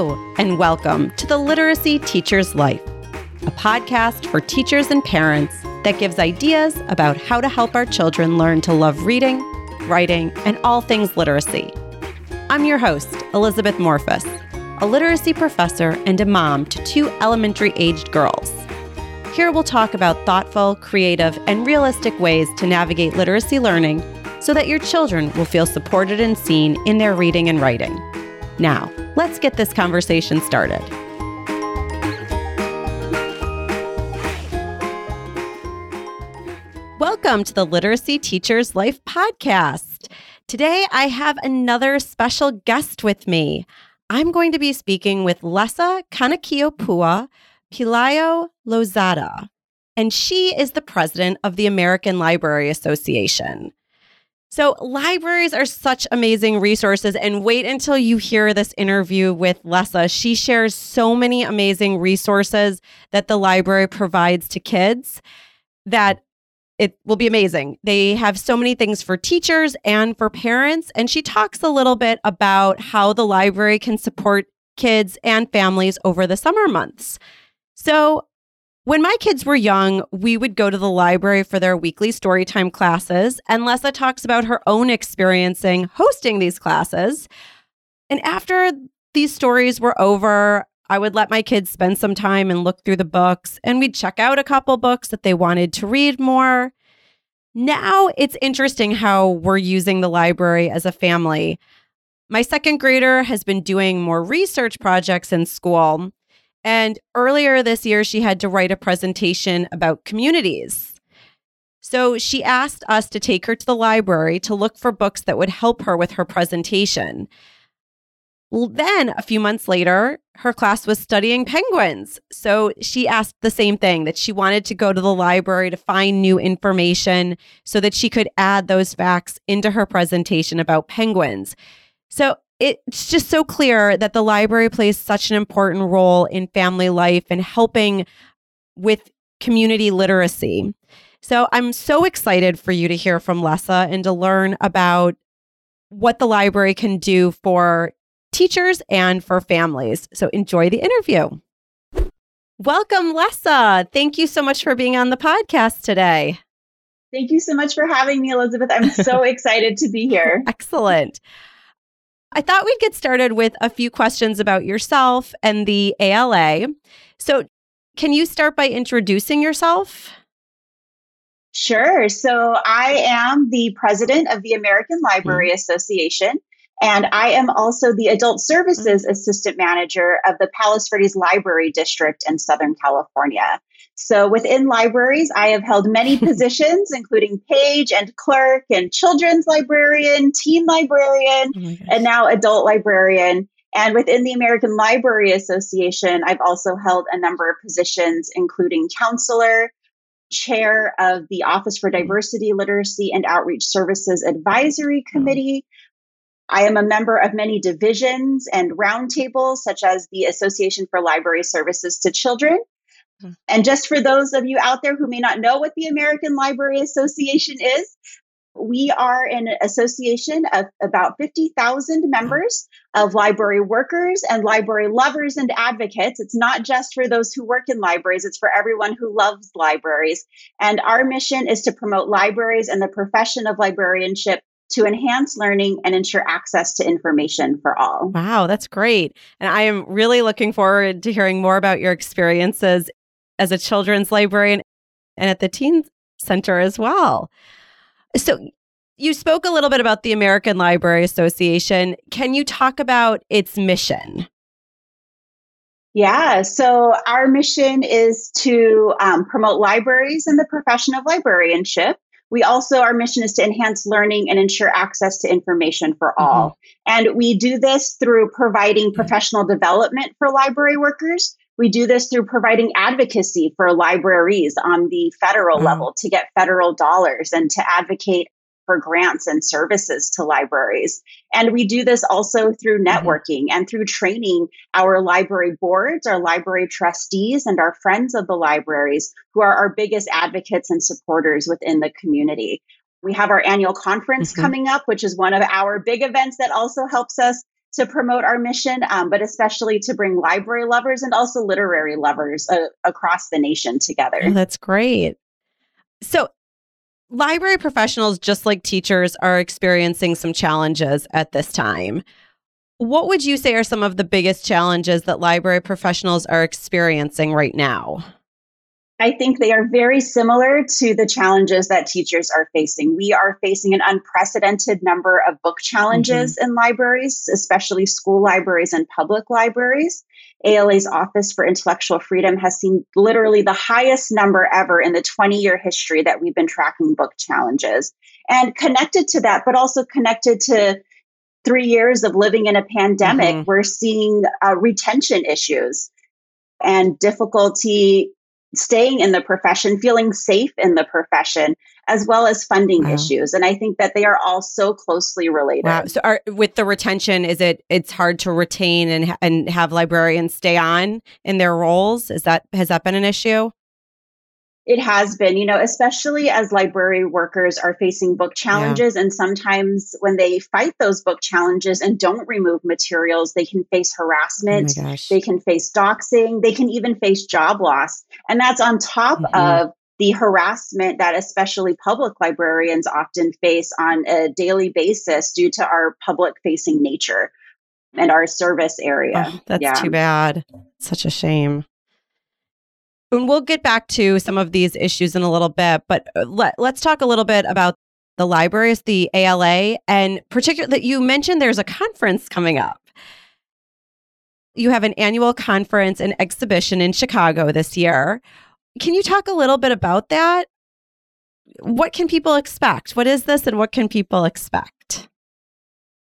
Hello, and welcome to the Literacy Teacher's Life, a podcast for teachers and parents that gives ideas about how to help our children learn to love reading, writing, and all things literacy. I'm your host, Elizabeth Morphis, a literacy professor and a mom to two elementary aged girls. Here we'll talk about thoughtful, creative, and realistic ways to navigate literacy learning so that your children will feel supported and seen in their reading and writing. Now, let's get this conversation started. Welcome to the Literacy Teacher's Life podcast. Today, I have another special guest with me. I'm going to be speaking with Lessa Kanakiopua Pilayo Lozada, and she is the president of the American Library Association. So, libraries are such amazing resources. And wait until you hear this interview with Lessa. She shares so many amazing resources that the library provides to kids that it will be amazing. They have so many things for teachers and for parents. And she talks a little bit about how the library can support kids and families over the summer months. So, when my kids were young, we would go to the library for their weekly storytime classes, and Lessa talks about her own experiencing hosting these classes. And after these stories were over, I would let my kids spend some time and look through the books, and we'd check out a couple books that they wanted to read more. Now it's interesting how we're using the library as a family. My second grader has been doing more research projects in school, and earlier this year, she had to write a presentation about communities. So she asked us to take her to the library to look for books that would help her with her presentation. Then, a few months later, her class was studying penguins. So she asked the same thing that she wanted to go to the library to find new information so that she could add those facts into her presentation about penguins. So it's just so clear that the library plays such an important role in family life and helping with community literacy. So I'm so excited for you to hear from Lessa and to learn about what the library can do for teachers and for families. So enjoy the interview. Welcome, Lessa. Thank you so much for being on the podcast today. Thank you so much for having me, Elizabeth. I'm so excited to be here. Excellent. I thought we'd get started with a few questions about yourself and the ALA. So, can you start by introducing yourself? Sure. So, I am the president of the American Library mm-hmm. Association, and I am also the Adult Services mm-hmm. Assistant Manager of the Palos Verdes Library District in Southern California. So within libraries, I have held many positions, including page and clerk and children's librarian, teen librarian, oh and now adult librarian. And within the American Library Association, I've also held a number of positions, including counselor, chair of the Office for. Diversity, Literacy, and Outreach Services Advisory Committee. I am a member of many divisions and roundtables, such as the Association for Library Services to Children Hmm. And just for those of you out there who may not know what the American Library Association is, we are an association of about 50,000 hmm. members of library workers and library lovers and advocates. It's not just for those who work in libraries, it's for everyone who loves libraries. And our mission is to promote libraries and the profession of librarianship to enhance learning and ensure access to information for all. Wow, that's great. And I am really looking forward to hearing more about your experiences as a children's librarian and at the teen center as well. So you spoke a little bit about the American Library Association. Can you talk about its mission? Yeah, so our mission is to um, promote libraries and the profession of librarianship. We also, our mission is to enhance learning and ensure access to information for mm-hmm. all. And we do this through providing professional development for library workers we do this through providing advocacy for libraries on the federal mm. level to get federal dollars and to advocate for grants and services to libraries. And we do this also through mm-hmm. networking and through training our library boards, our library trustees, and our friends of the libraries who are our biggest advocates and supporters within the community. We have our annual conference mm-hmm. coming up, which is one of our big events that also helps us to promote our mission, um, but especially to bring library lovers and also literary lovers uh, across the nation together. Oh, that's great. So, library professionals, just like teachers, are experiencing some challenges at this time. What would you say are some of the biggest challenges that library professionals are experiencing right now? I think they are very similar to the challenges that teachers are facing. We are facing an unprecedented number of book challenges mm-hmm. in libraries, especially school libraries and public libraries. ALA's Office for Intellectual Freedom has seen literally the highest number ever in the 20 year history that we've been tracking book challenges. And connected to that, but also connected to three years of living in a pandemic, mm-hmm. we're seeing uh, retention issues and difficulty staying in the profession, feeling safe in the profession, as well as funding wow. issues. And I think that they are all so closely related. Wow. So, are, with the retention, is it it's hard to retain and and have librarians stay on in their roles? Is that has that been an issue? It has been, you know, especially as library workers are facing book challenges. Yeah. And sometimes when they fight those book challenges and don't remove materials, they can face harassment, oh they can face doxing, they can even face job loss. And that's on top mm-hmm. of the harassment that especially public librarians often face on a daily basis due to our public facing nature and our service area. Oh, that's yeah. too bad. Such a shame. And we'll get back to some of these issues in a little bit, but uh, let, let's talk a little bit about the libraries, the ALA, and particularly that you mentioned there's a conference coming up. You have an annual conference and exhibition in Chicago this year. Can you talk a little bit about that? What can people expect? What is this and what can people expect?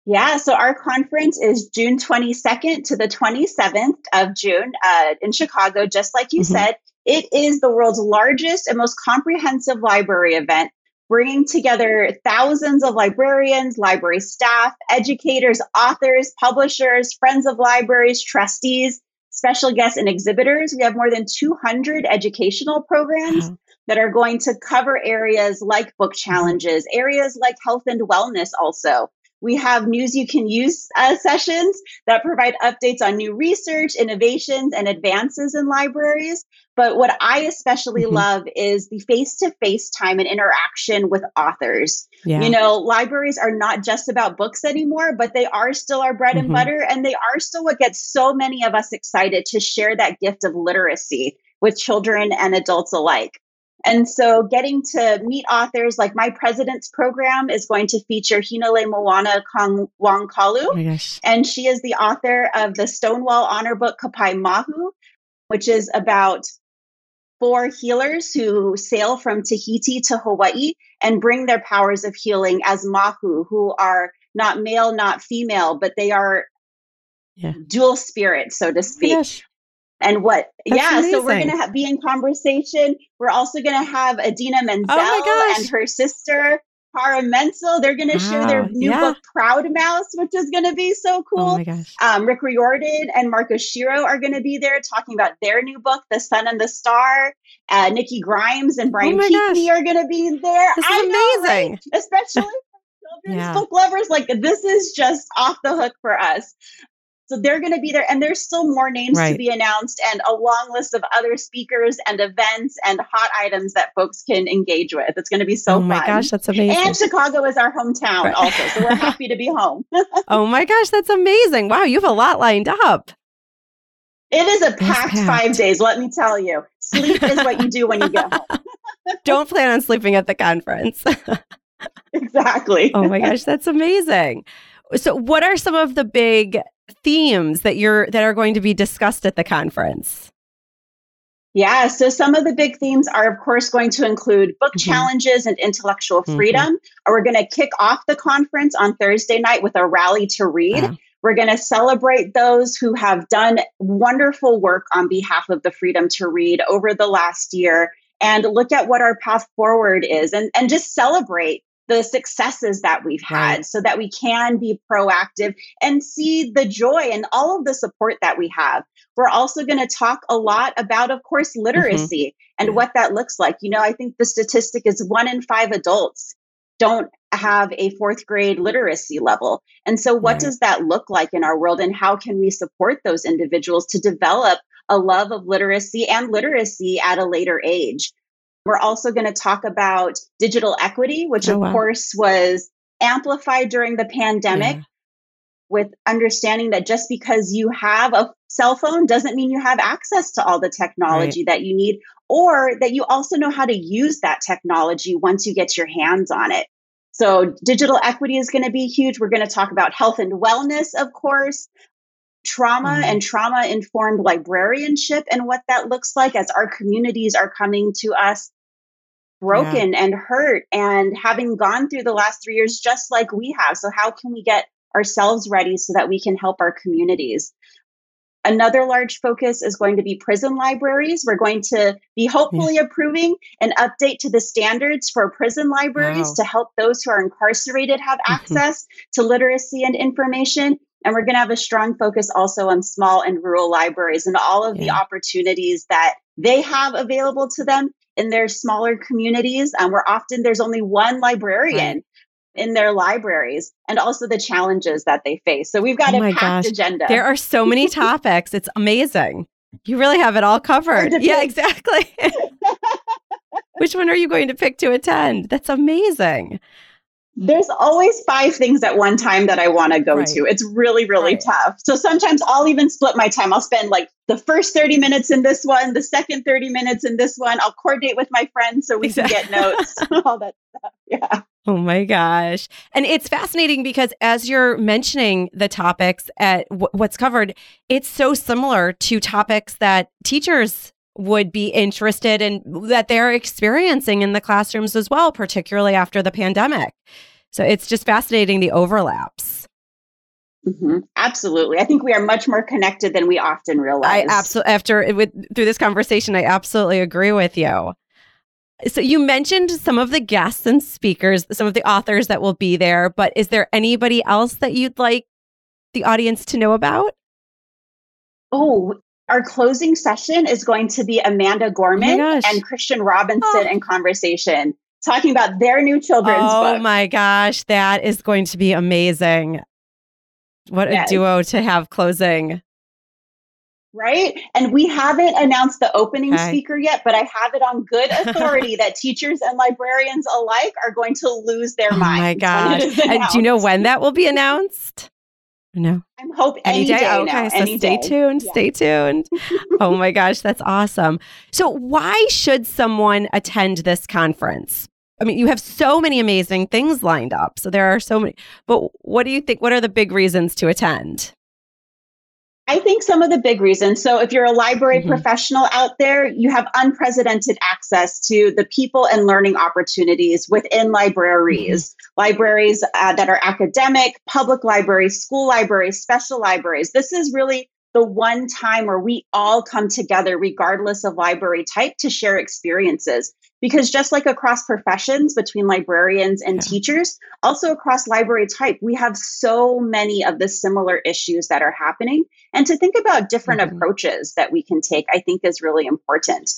Yeah, so our conference is June 22nd to the 27th of June uh, in Chicago, just like you mm-hmm. said. It is the world's largest and most comprehensive library event, bringing together thousands of librarians, library staff, educators, authors, publishers, friends of libraries, trustees, special guests, and exhibitors. We have more than 200 educational programs. Wow. That are going to cover areas like book mm-hmm. challenges, areas like health and wellness, also, we have news you can use uh, sessions that provide updates on new research, innovations, and advances in libraries. But what I especially mm-hmm. love is the face to face time and interaction with authors. Yeah. You know, libraries are not just about books anymore, but they are still our bread mm-hmm. and butter. And they are still what gets so many of us excited to share that gift of literacy with children and adults alike. And so getting to meet authors like my president's program is going to feature Hinole Moana Kong Wong Kalu. Oh and she is the author of the Stonewall Honor Book Kapaemahu, which is about four healers who sail from Tahiti to Hawaii and bring their powers of healing as Mahu, who are not male, not female, but they are yeah. dual spirits, so to speak and what That's yeah amazing. so we're gonna be in conversation we're also gonna have Idina Menzel oh and her sister Cara Mentzel. They're going to wow. share their new yeah. book, Proud Mouse, which is going to be so cool. Oh my gosh. Um, Rick Riordan and Mark Oshiro are going to be there talking about their new book, The Sun and the Star. Uh, Nikki Grimes and Brian oh Pinkney are going to be there. This is I amazing. Know, right? Especially children's yeah. book lovers. Like, this is just off the hook for us. So they're going to be there, and there's still more names right. to be announced, and a long list of other speakers and events and hot items that folks can engage with. It's going to be so fun. oh my gosh, that's amazing! And Chicago is our hometown, right. also, so we're happy to be home. oh my gosh, that's amazing! Wow, you have a lot lined up. It is a packed, packed five days. Let me tell you, sleep is what you do when you get home. Don't plan on sleeping at the conference. exactly. oh my gosh, that's amazing. So, what are some of the big themes that you're that are going to be discussed at the conference? Yeah, so some of the big themes are, of course, going to include book mm-hmm. challenges and intellectual mm-hmm. freedom. Mm-hmm. We're going to kick off the conference on Thursday night with a rally to read. Wow. We're going to celebrate those who have done wonderful work on behalf of the freedom to read over the last year and look at what our path forward is and, and just celebrate the successes that we've had right. so that we can be proactive and see the joy and all of the support that we have. We're also going to talk a lot about, of course, mm-hmm. literacy mm-hmm. and what that looks like. You know, I think the statistic is one in five adults don't have a fourth grade literacy level. And so, what right. does that look like in our world, and how can we support those individuals to develop a love of literacy and literacy at a later age? We're also going to talk about digital equity, which oh, of wow. course was amplified during the pandemic. Yeah. With understanding that just because you have a cell phone doesn't mean you have access to all the technology right. that you need, or that you also know how to use that technology once you get your hands on it. So, digital equity is going to be huge. We're going to talk about health and wellness, of course, trauma mm-hmm. and trauma informed librarianship and what that looks like as our communities are coming to us broken yeah. and hurt and having gone through the last three years just like we have. So, how can we get ourselves ready so that we can help our communities? Another large focus is going to be prison libraries. We're going to be hopefully approving an update to the standards for prison libraries wow. to help those who are incarcerated have mm-hmm. access to literacy and information. And we're going to have a strong focus also on small and rural libraries and all of yeah. the opportunities that they have available to them in their smaller communities. Um, where often there's only one librarian. Right in their libraries and also the challenges that they face. So we've got oh a packed gosh. agenda. There are so many topics. It's amazing. You really have it all covered. Yeah, exactly. Which one are you going to pick to attend? That's amazing there's always five things at one time that I want to go right. to. It's really, really right. tough. So sometimes I'll even split my time. I'll spend like the first 30 minutes in this one, the second 30 minutes in this one. I'll coordinate with my friends so we exactly. can get notes, all that stuff. Yeah. Oh my gosh. And it's fascinating because as you're mentioning the topics at w- what's covered, it's so similar to topics that teachers would be interested in that they're experiencing in the classrooms as well, particularly after the pandemic. So it's just fascinating the overlaps. Mm-hmm. Absolutely. I think we are much more connected than we often realize. I absolutely, after with, through this conversation, I absolutely agree with you. So you mentioned some of the guests and speakers, some of the authors that will be there, but is there anybody else that you'd like the audience to know about? Oh, our closing session is going to be Amanda Gorman oh and Christian Robinson oh. in conversation, talking about their new children's oh book. Oh my gosh, that is going to be amazing. What yes. a duo to have closing. Right? And we haven't announced the opening okay. speaker yet, but I have it on good authority that teachers and librarians alike are going to lose their oh minds. Oh my gosh. And do you know when that will be announced? No. I'm hoping any, any day. day. okay, now, so stay day. tuned. Yeah. Stay tuned. oh my gosh, that's awesome. So, why should someone attend this conference? I mean, you have so many amazing things lined up. So there are so many. But what do you think? What are the big reasons to attend? I think some of the big reasons. So, if you're a library mm-hmm. professional out there, you have unprecedented access to the people and learning opportunities within libraries. Mm-hmm. Libraries uh, that are academic, public libraries, school libraries, special libraries. This is really the one time where we all come together, regardless of library type, to share experiences because just like across professions between librarians and yeah. teachers also across library type we have so many of the similar issues that are happening and to think about different mm-hmm. approaches that we can take i think is really important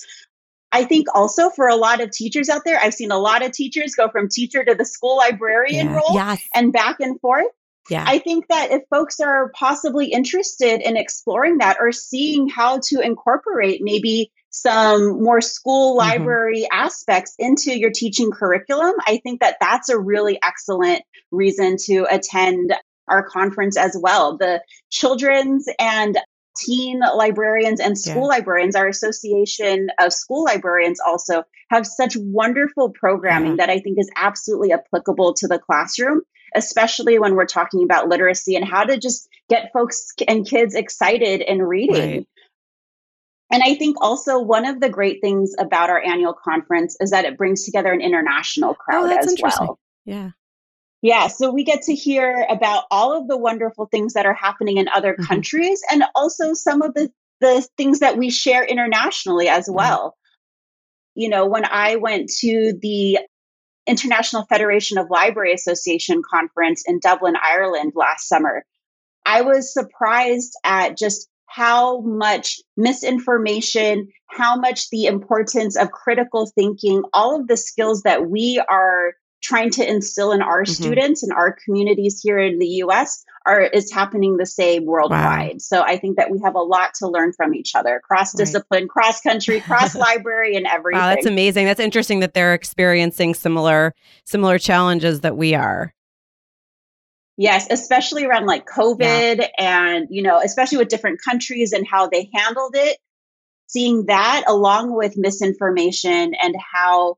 I think also for a lot of teachers out there, I've seen a lot of teachers go from teacher to the school librarian yeah. role yes. and back and forth. Yeah. I think that if folks are possibly interested in exploring that or seeing how to incorporate maybe some more school mm-hmm. library mm-hmm. aspects into your teaching curriculum, I think that that's a really excellent reason to attend our conference as well. The children's and teen librarians and school yeah. librarians, our association of school librarians also have such wonderful programming yeah. that I think is absolutely applicable to the classroom, especially when we're talking about literacy and how to just get folks and kids excited in reading. Right. And I think also one of the great things about our annual conference is that it brings together an international oh, crowd oh, as well. Yeah. Yeah, so we get to hear about all of the wonderful things that are happening in other mm-hmm. countries and also some of the, the things that we share internationally as well. Mm-hmm. You know, when I went to the International Federation of Library Association conference in Dublin, Ireland last summer, I was surprised at just how much misinformation, how much the importance of critical thinking, all of the skills that we are trying to instill in our mm-hmm. students and our communities here in the US are is happening the same worldwide. Wow. So I think that we have a lot to learn from each other, cross discipline, right. cross country, cross library and everything. Wow, that's amazing. That's interesting that they're experiencing similar similar challenges that we are. Yes, especially around like COVID yeah. and, you know, especially with different countries and how they handled it. Seeing that along with misinformation and how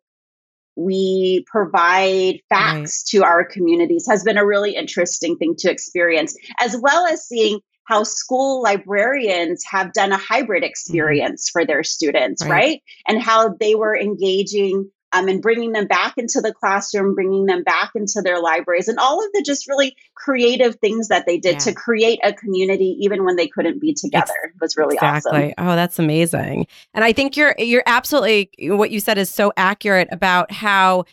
we provide facts right. to our communities has been a really interesting thing to experience, as well as seeing how school librarians have done a hybrid mm-hmm. experience mm-hmm. for their students, right. right? And how they were engaging um, and bringing them back into the classroom, bringing them back into their libraries, and all of the just really creative things that they did yeah. to create a community, even when they couldn't be together, it was really exactly. awesome. Oh, that's amazing. And I think you're you're absolutely what you said is so accurate about how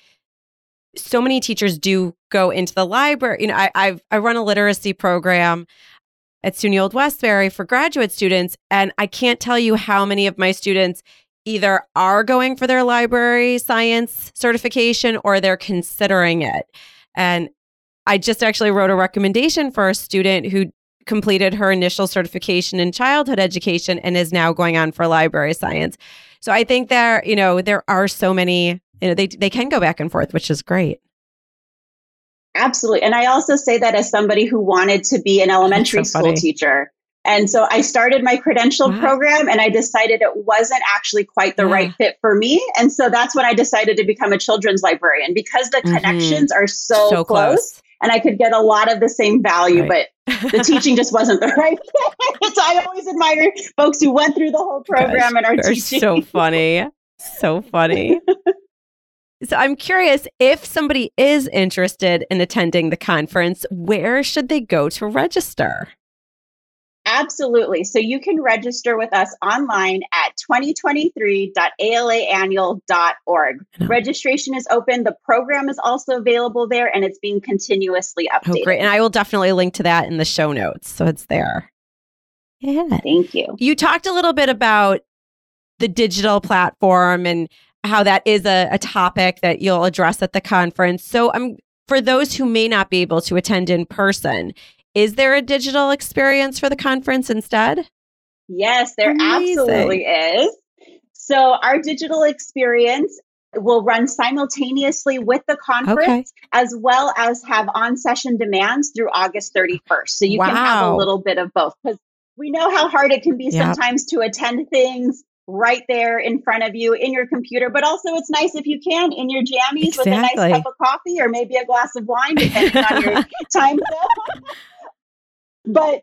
so many teachers do go into the library. You know, I I've, I run a literacy program at SUNY Old Westbury for graduate students, and I can't tell you how many of my students either are going for their library science certification or they're considering it. And I just actually wrote a recommendation for a student who completed her initial certification in childhood education and is now going on for library science. So I think there, you know, there are so many, you know, they they can go back and forth, which is great. Absolutely. And I also say that as somebody who wanted to be an elementary so school teacher. And so I started my credential wow. program and I decided it wasn't actually quite the yeah. right fit for me. And so that's when I decided to become a children's librarian because the mm-hmm. connections are so, so close, close, and I could get a lot of the same value, right. but the teaching just wasn't the right fit. so I always admire folks who went through the whole program Gosh, and are teaching. So funny. So funny. So I'm curious if somebody is interested in attending the conference, where should they go to register? Absolutely. So you can register with us online at 2023.alaannual.org. Registration is open. The program is also available there and it's being continuously updated. Oh, great. And I will definitely link to that in the show notes. So it's there. Yeah. Thank you. You talked a little bit about the digital platform and how that is a, a topic that you'll address at the conference. So I'm for those who may not be able to attend in person, is there a digital experience for the conference instead? Yes, there Amazing. absolutely is. So, our digital experience will run simultaneously with the conference okay. as well as have on session demands through August 31st. So, you wow. can have a little bit of both because we know how hard it can be yep. sometimes to attend things right there in front of you in your computer. But also, it's nice if you can in your jammies exactly. with a nice cup of coffee or maybe a glass of wine, depending on your time zone. But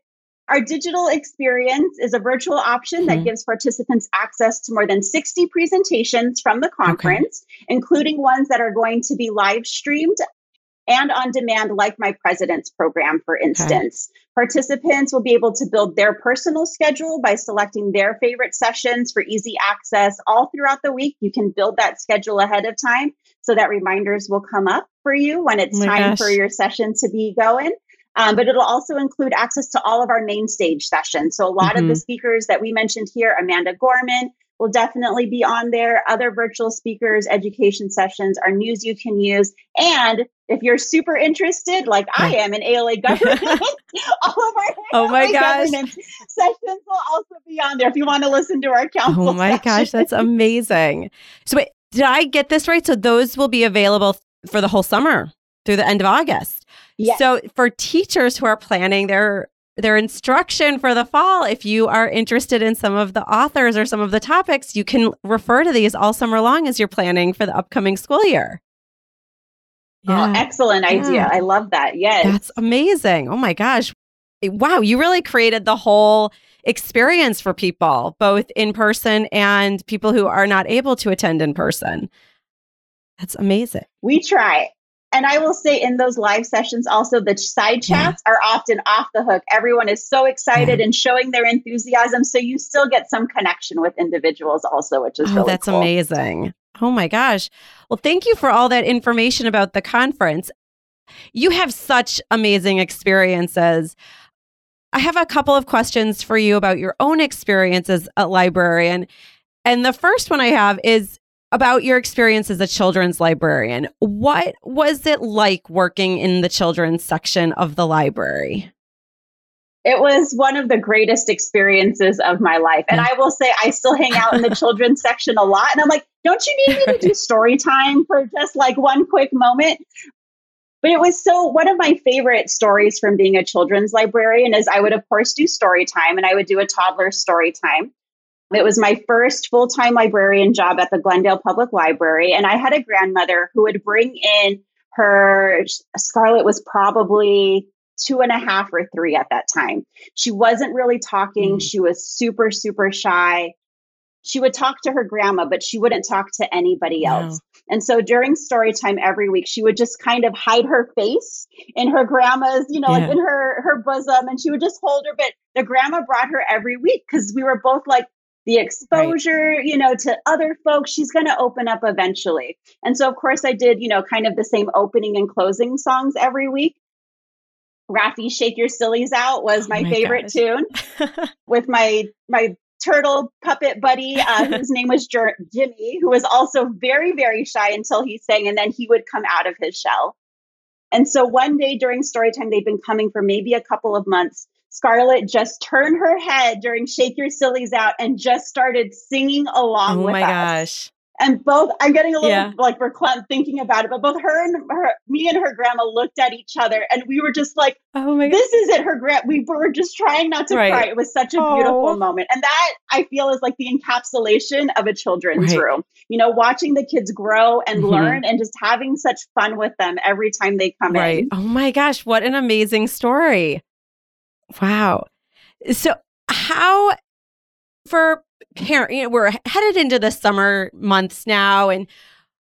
our digital experience is a virtual option mm-hmm. that gives participants access to more than 60 presentations from the conference, okay. including ones that are going to be live streamed and on demand, like my president's program, for instance. Okay. Participants will be able to build their personal schedule by selecting their favorite sessions for easy access all throughout the week. You can build that schedule ahead of time so that reminders will come up for you when it's oh time gosh. for your session to be going. Um, but it'll also include access to all of our main stage sessions. So a lot mm-hmm. of the mm-hmm. speakers that we mentioned here, Amanda Gorman, will definitely be on there. Other virtual speakers, education sessions, our news you can use. And if you're super interested, like I am in ALA government, all of our oh my gosh. sessions will also be on there if you want to listen to our council. Oh my sessions. gosh, that's amazing. So wait, did I get this right? So those will be available for the whole summer through the end of August. Yes. So for teachers who are planning their their instruction for the fall, if you are interested in some of the authors or some of the topics, you can refer to these all summer long as you're planning for the upcoming school year. Oh, yeah. Oh, excellent yeah. idea. I love that. Yes. That's amazing. Oh my gosh. Wow, you really created the whole experience for people, both in person and people who are not able to attend in person. That's amazing. We try and I will say in those live sessions, also the side chats are often off the hook. Everyone is so excited and showing their enthusiasm. So you still get some connection with individuals also, which is oh, really that's cool. amazing. Oh my gosh. Well, thank you for all that information about the conference. You have such amazing experiences. I have a couple of questions for you about your own experiences at librarian. And the first one I have is about your experience as a children's librarian. What was it like working in the children's section of the library? It was one of the greatest experiences of my life. And mm. I will say, I still hang out in the children's section a lot. And I'm like, don't you need me to do story time for just like one quick moment? But it was so one of my favorite stories from being a children's librarian is I would, of course, do story time and I would do a toddler story time. It was my first full time librarian job at the Glendale Public Library. And I had a grandmother who would bring in her, Scarlett was probably two and a half or three at that time. She wasn't really talking. Mm. She was super, super shy. She would talk to her grandma, but she wouldn't talk to anybody else. And so during story time every week, she would just kind of hide her face in her grandma's, you know, yeah. like in her her bosom, and she would just hold her. But the grandma brought her every week because we were both like, the exposure, right. you know, to other folks, she's going to open up eventually. And so, of course, I did, you know, kind of the same opening and closing songs every week. Raffi Shake Your Sillies Out was my, oh my favorite gosh. tune with my my turtle puppet buddy, uh, whose name was Jer- Jimmy, who was also very, very shy until he sang, and then he would come out of his shell. And so one day during story time, they've been coming for maybe a couple of months. Scarlett just turned her head during Shake Your Sillies Out and just started singing along oh with us. Oh my gosh. And both, I'm getting a little yeah. like reclamped thinking about it, but both her and her, me and her grandma looked at each other and we were just like, oh my gosh. this is it, her grand, we were just trying not to right. cry. It was such a oh. beautiful moment. And that I feel is like the encapsulation of a children's right. room, you know, watching the kids grow and mm-hmm. learn and just having such fun with them every time they come right. in. Oh my gosh, what an amazing story. Wow. So, how for parent, you know, we're headed into the summer months now, and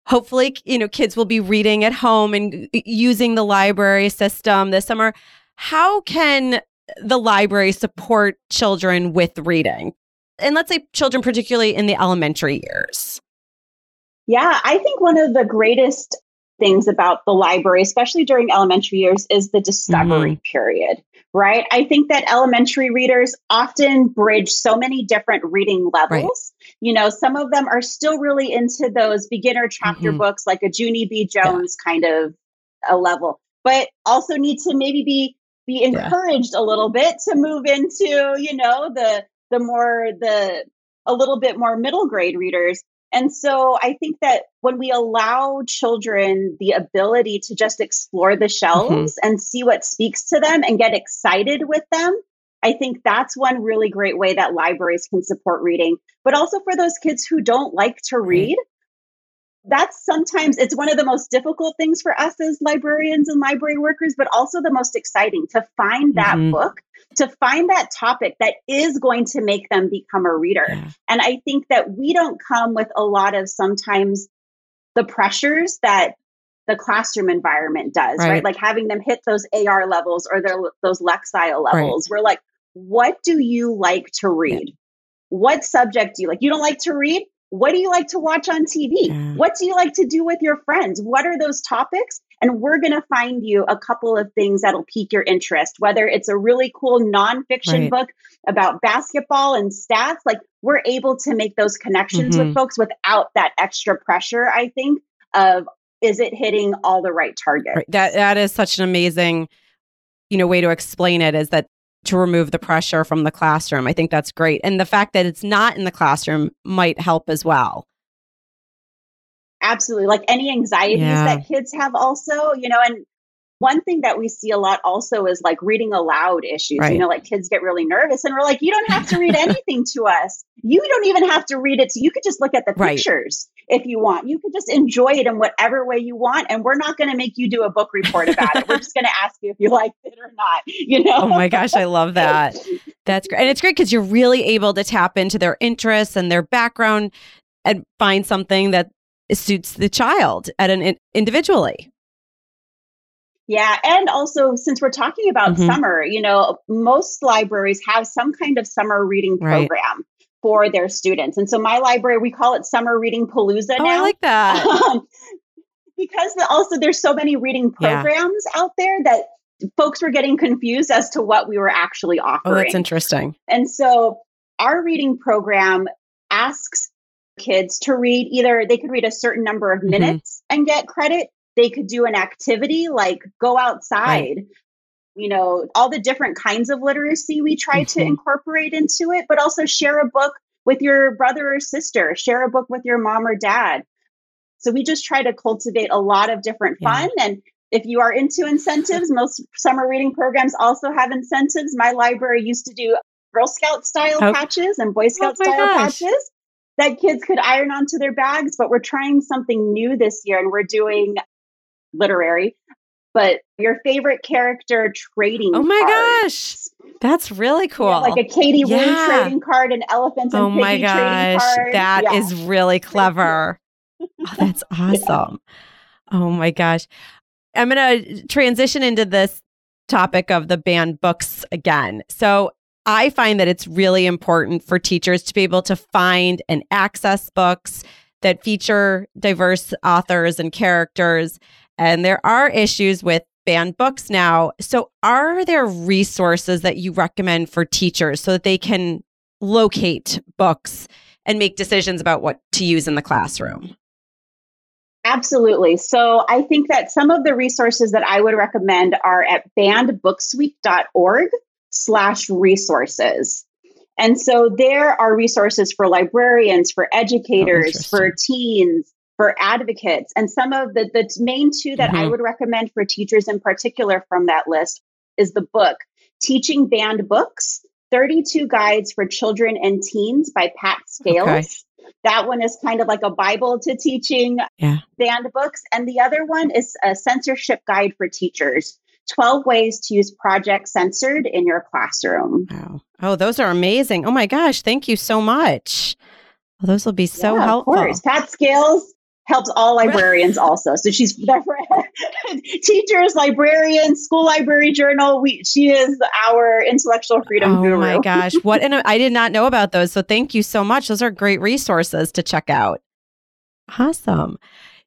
hopefully, you know, kids will be reading at home and using the library system this summer. How can the library support children with reading? And let's say children, particularly in the elementary years. Yeah, I think one of the greatest things about the library, especially during elementary years, is the discovery mm-hmm. period right? I think that elementary readers often bridge so many different reading levels. Right. You know, some of them are still really into those beginner chapter mm-hmm. books, like a Junie B. Jones yeah. kind of a level, but also need to maybe be be encouraged yeah. a little bit to move into, you know, the the more the a little bit more middle grade readers and so I think that when we allow children the ability to just explore the shelves mm-hmm. and see what speaks to them and get excited with them, I think that's one really great way that libraries can support reading. But also for those kids who don't like to read, that's sometimes it's one of the most difficult things for us as librarians and library workers, but also the most exciting to find that mm-hmm. book to find that topic that is going to make them become a reader. Yeah. And I think that we don't come with a lot of sometimes the pressures that the classroom environment does, right? right? Like having them hit those AR levels or their, those Lexile levels. Right. We're like, what do you like to read? Yeah. What subject do you like? You don't like to read? What do you like to watch on TV? Yeah. What do you like to do with your friends? What are those topics? And we're going to find you a couple of things that'll pique your interest, whether it's a really cool nonfiction right. book about basketball and stats. Like we're able to make those connections mm-hmm. with folks without that extra pressure, I think, of is it hitting all the right targets? Right. That that is such an amazing, you know, way to explain it is that to remove the pressure from the classroom. I think that's great. And the fact that it's not in the classroom might help as well. Absolutely. Like any anxieties yeah. that kids have also, you know, and one thing that we see a lot also is like reading aloud issues. Right. You know, like kids get really nervous and we're like, you don't have to read anything to us. You don't even have to read it. To, you could just look at the right. pictures if you want. You can just enjoy it in whatever way you want. And we're not going to make you do a book report about it. We're just going to ask you if you liked it or not. You know? Oh my gosh, I love that. That's great. And it's great because you're really able to tap into their interests and their background and find something that suits the child at an individually. Yeah, and also since we're talking about mm-hmm. summer, you know, most libraries have some kind of summer reading program. Right. For their students. And so my library, we call it Summer Reading Palooza oh, now. I like that. because also there's so many reading programs yeah. out there that folks were getting confused as to what we were actually offering. Oh, that's interesting. And so our reading program asks kids to read either they could read a certain number of Mhm. minutes and get credit. They could do an activity like go outside. You know, all the different kinds of literacy we try to Mhm. incorporate into it, but also share a book with your brother or sister, share a book with your mom or dad. So we just try to cultivate a lot of different Yeah. fun. And if you are into incentives, most summer reading programs also have incentives. My library used to do Girl Scout style Oh. patches and Boy Scout my style gosh. patches that kids could iron onto their bags. But we're trying something new this year and we're doing literary, but your favorite character trading. Oh my cards. gosh. That's really cool. Yeah, like a Katie Yeah. trading card, an elephant oh and oh my gosh. That Yeah. is really clever. oh, that's awesome. Oh my gosh. I'm going to transition into this topic of the banned books again. So I find that it's really important for teachers to be able to find and access books that feature diverse authors and characters. And there are issues with banned books now. So, are there resources that you recommend for teachers so that they can locate books and make decisions about what to use in the classroom? Absolutely. So I think that some of the resources that I would recommend are at bannedbooksweek.org slash resources. And so there are resources for librarians, for educators, for teens, for advocates. And some of the, the main two that I Mhm. would recommend for teachers in particular from that list is the book Teaching Banned Books 32 Guides for Children and Teens by Pat Scales. Okay. That one is kind of like a Bible to teaching Yeah. banned books. And the other one is a censorship guide for teachers 12 ways to use Project Censored in your classroom. Wow. Oh, those are amazing. Oh my gosh. Thank you so much. Well, those will be so Yeah, helpful. Of course. Pat Scales helps all librarians also. So she's teachers, librarians, school library journal. We she is our intellectual freedom Oh guru. my gosh. What an I did not know about those. So thank you so much. Those are great resources to check out. Awesome.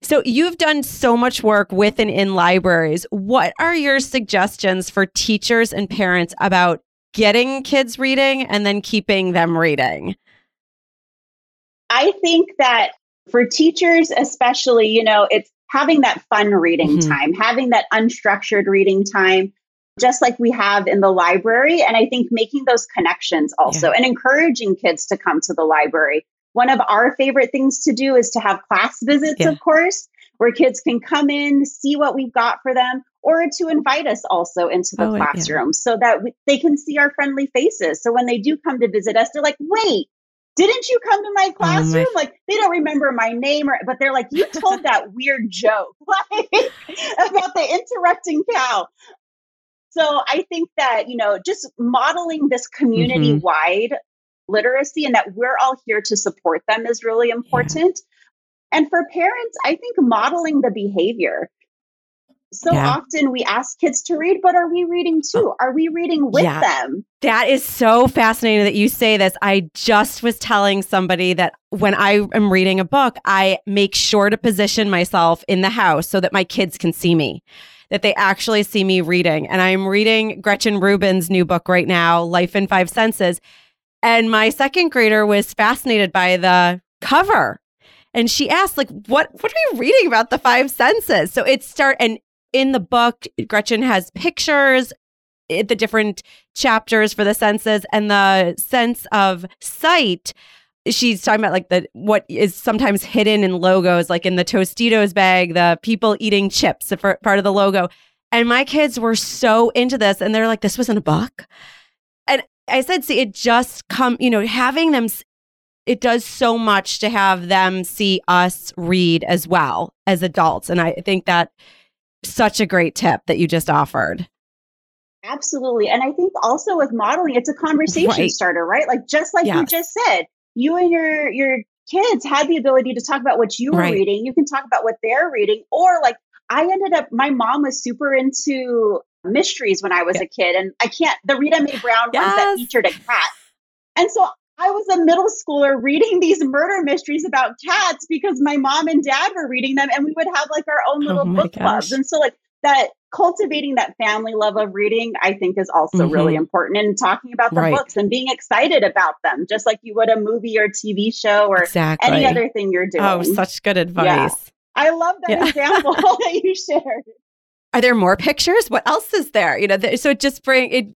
So you've done so much work with and in libraries. What are your suggestions for teachers and parents about getting kids reading and then keeping them reading? I think that for teachers, especially, you know, it's having that fun reading Mhm. time, having that unstructured reading time, just like we have in the library. And I think making those connections also and encouraging kids to come to the library. One of our favorite things to do is to have class visits, Yeah. of course, where kids can come in, see what we've got for them, or to invite us also into the Oh, yeah. classroom so that we, they can see our friendly faces. So when they do come to visit us, they're like, wait, didn't you come to oh, my classroom? Like they don't remember my name, or but they're like, you told that weird joke like, about the interrupting cow. So I think that you know, just modeling this community mm-hmm. wide literacy and that we're all here to support them is really important. And for parents, I think modeling the behavior. So Yeah. often we ask kids to read, but are we reading uh, too? Are we reading with Yeah. them? That is so fascinating that you say this. I just was telling somebody that when I am reading a book, I make sure to position myself in the house so that my kids can see me, that they actually see me reading. And I'm reading Gretchen Rubin's new book right now, Life in Five Senses. And my second grader was fascinated by the cover. And she asked, like, what what are you reading about the five senses? So it start and in the book, Gretchen has pictures, eh, the different chapters for the senses and the sense of sight. She's talking about like the what is sometimes hidden in logos like in the tostitos bag the people eating chips for part of the logo. And my kids were so into this and they're like this wasn't a book. And i said see it just come you know having them it does so much to have them see us read as well as adults. And i think that such a great tip that you just offered Absolutely. And I think also with modeling, it's a conversation Right. starter, right? Like just like you just said, you and your your kids had the ability to talk about what you were Right. reading. You can talk about what they're reading. Or like I ended up my mom was super into mysteries when I was Yeah. a kid. And I can't the Rita Mae Brown ones that featured a cat. And so I was a middle schooler reading these murder mysteries about cats because my mom and dad were reading them and we would have like our own Oh little my book clubs. And so like that cultivating that family love of reading, I think, is also mm-hmm. really important. And talking about the right. books and being excited about them, just like you would a movie or TV show or exactly. any other thing you're doing. Oh, such good advice. Yeah. I love that yeah. example that you shared. Are there more pictures? What else is there? You know, th- so it just bring it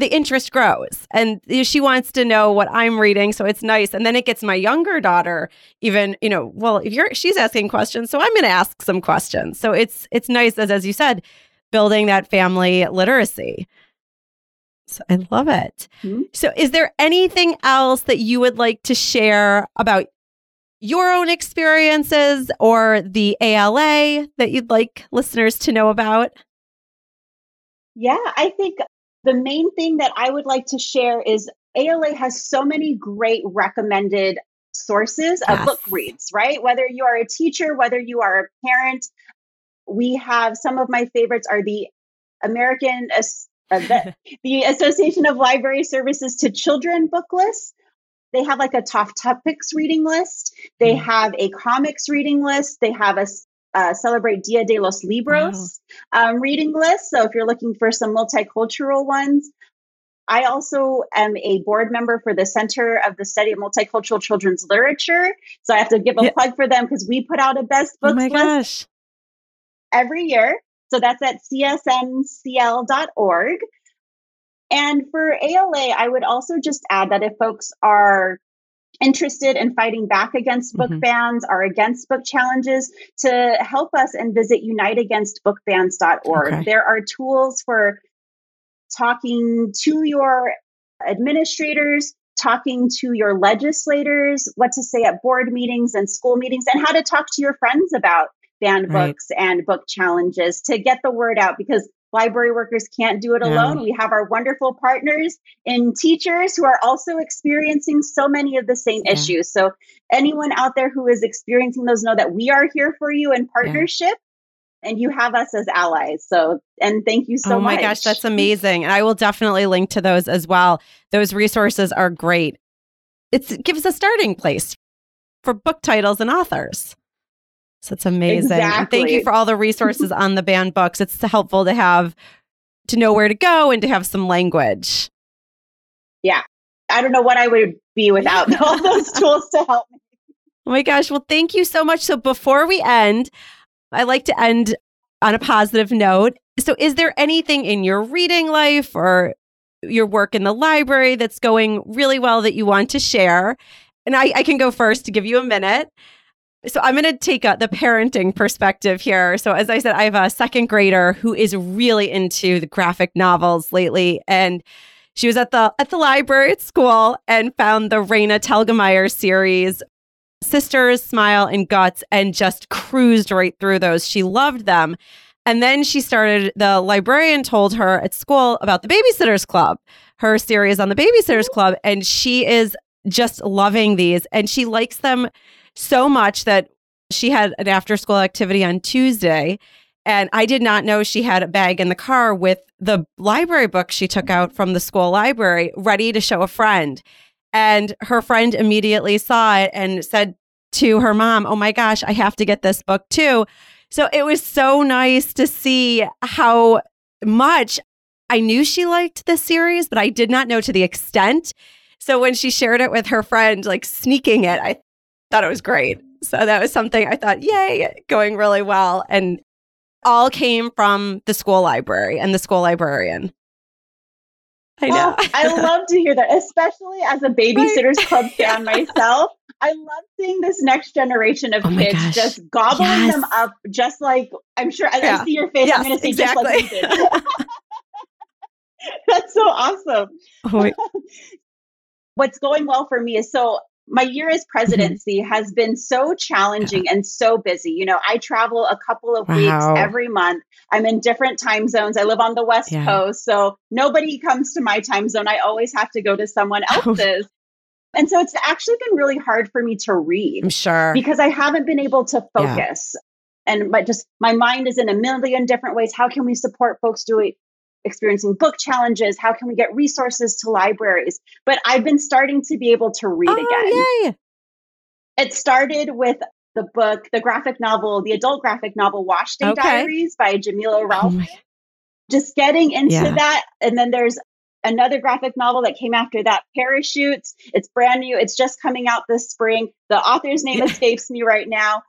the interest grows and she wants to know what I'm reading. So it's nice. And then it gets my younger daughter even, you know, well, if you're, she's asking questions, so I'm going to ask some questions. So it's, it's nice as, as you said, building that family literacy. So I love it. Mm-hmm. So is there anything else that you would like to share about your own experiences or the ALA that you'd like listeners to know about? Yeah, I think the main thing that I would like to share is ALA has so many great recommended sources yes. of book reads, right? Whether you are a teacher, whether you are a parent, we have some of my favorites are the American uh, the, the Association of Library Services to Children book list. They have like a top topics reading list. They mm. have a comics reading list. They have a uh, celebrate Dia de los Libros wow. um, reading list. So if you're looking for some multicultural ones, I also am a board member for the Center of the Study of Multicultural Children's Literature. So I have to give a yeah. plug for them because we put out a best books oh list every year. So that's at csmcl.org. And for ALA, I would also just add that if folks are interested in fighting back against book mm-hmm. bans or against book challenges to help us and visit uniteagainstbookbans.org. Okay. There are tools for talking to your administrators, talking to your legislators, what to say at board meetings and school meetings, and how to talk to your friends about banned right. books and book challenges to get the word out because library workers can't do it alone. Yeah. We have our wonderful partners in teachers who are also experiencing so many of the same yeah. issues. So, anyone out there who is experiencing those, know that we are here for you in partnership. And you have us as allies. So, and thank you so much. Oh my much. gosh, that's amazing. And I will definitely link to those as well. Those resources are great. It's, it gives a starting place for book titles and authors. So it's amazing. Exactly. thank you for all the resources on the banned books. It's helpful to have to know where to go and to have some language. Yeah. I don't know what I would be without all those tools to help me. Oh my gosh. Well, thank you so much. So before we end, I like to end on a positive note. So is there anything in your reading life or your work in the library that's going really well that you want to share? And I, I can go first to give you a minute. So I'm going to take a, the parenting perspective here. So as I said, I have a second grader who is really into the graphic novels lately, and she was at the at the library at school and found the Raina Telgemeier series, Sisters, Smile, and Guts, and just cruised right through those. She loved them. And then she started, the librarian told her at school about the Babysitters Club, her series on the Babysitters Club. And she is just loving these and she likes them so much that she had an after school activity on Tuesday. And I did not know she had a bag in the car with the library book she took out from the school library ready to show a friend. And her friend immediately saw it and said to her mom, Oh my gosh, I have to get this book too. So it was so nice to see how much I knew she liked this series, but I did not know to the extent. So when she shared it with her friend, like sneaking it, I thought it was great. So that was something I thought, yay, going really well. And all came from the school library and the school librarian. I know. Oh, I love to hear that, especially as a Babysitters Club fan myself. I love seeing this next generation of oh kids gosh. just gobbling yes. them up, just like I'm sure I, yeah. I see your face. Yes, I'm going to say exactly. just like you did. That's so awesome. Oh What's going well for me is so my year as mm-hmm. presidency mm-hmm. has been so challenging yeah. and so busy. You know, I travel a couple of wow. weeks every month. I'm in different time zones. I live on the West yeah. Coast. So nobody comes to my time zone. I always have to go to someone else's. and so it's actually been really hard for me to read. I'm sure. Because I haven't been able to focus. Yeah. And but just my mind is in a million different ways. How can we support folks doing experiencing book challenges? How can we get resources to libraries? But I've been starting to be able to read oh, again. Yay. It started with the book, the graphic novel, the adult graphic novel Wash Day okay. Diaries by Jamila oh, Ralph. Oh Just getting into yeah. that. And then there's another graphic novel that came after that, Parachutes. It's brand new. It's just coming out this spring. The author's name escapes me right now.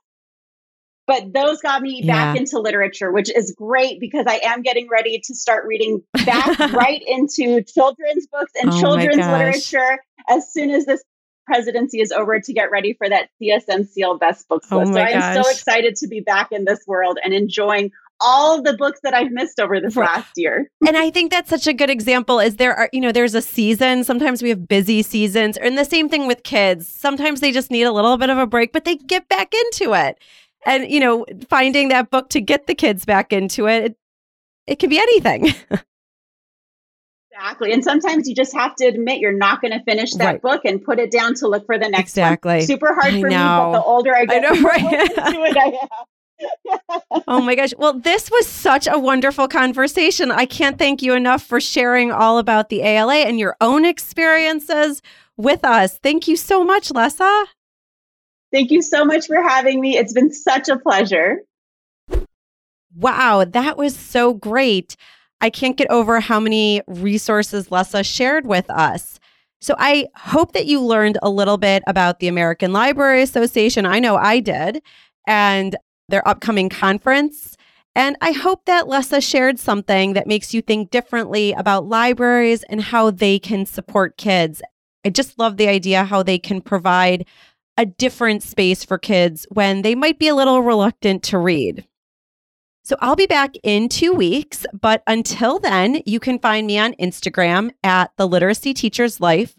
But those got me yeah. back into literature, which is great because I am getting ready to start reading back right into children's books and oh children's literature as soon as this presidency is over to get ready for that CSM Best Books oh list. So I'm so excited to be back in this world and enjoying all the books that I've missed over this last year. and I think that's such a good example is there are, you know, there's a season. Sometimes we have busy seasons. And the same thing with kids. Sometimes they just need a little bit of a break, but they get back into it. And, you know, finding that book to get the kids back into it, it, it can be anything. Exactly. And sometimes you just have to admit you're not going to finish that right. book and put it down to look for the next exactly. one. Super hard I for know. me, but the older I get, I know, right? it oh my gosh. Well, this was such a wonderful conversation. I can't thank you enough for sharing all about the ALA and your own experiences with us. Thank you so much, Lessa. Thank you so much for having me. It's been such a pleasure. Wow, that was so great. I can't get over how many resources Lessa shared with us. So I hope that you learned a little bit about the American Library Association. I know I did, and their upcoming conference. And I hope that Lessa shared something that makes you think differently about libraries and how they can support kids. I just love the idea how they can provide a different space for kids when they might be a little reluctant to read. So I'll be back in two weeks, but until then, you can find me on Instagram at the Literacy Teacher's Life,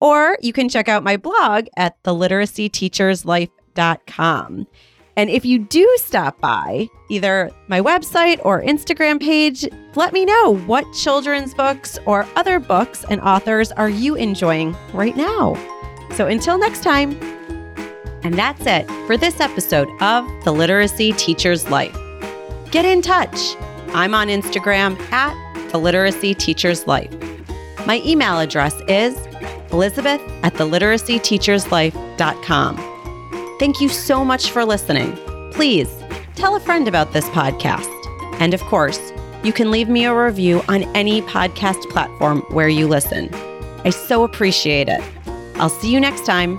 or you can check out my blog at theliteracyteacherslife.com. And if you do stop by either my website or Instagram page, let me know what children's books or other books and authors are you enjoying right now. So until next time. And that's it for this episode of The Literacy Teacher's Life get in touch. I'm on Instagram at the Literacy Teacher's Life. My email address is elizabeth at the literacyteacherslife.com. Thank you so much for listening. Please tell a friend about this podcast. And of course, you can leave me a review on any podcast platform where you listen. I so appreciate it. I'll see you next time.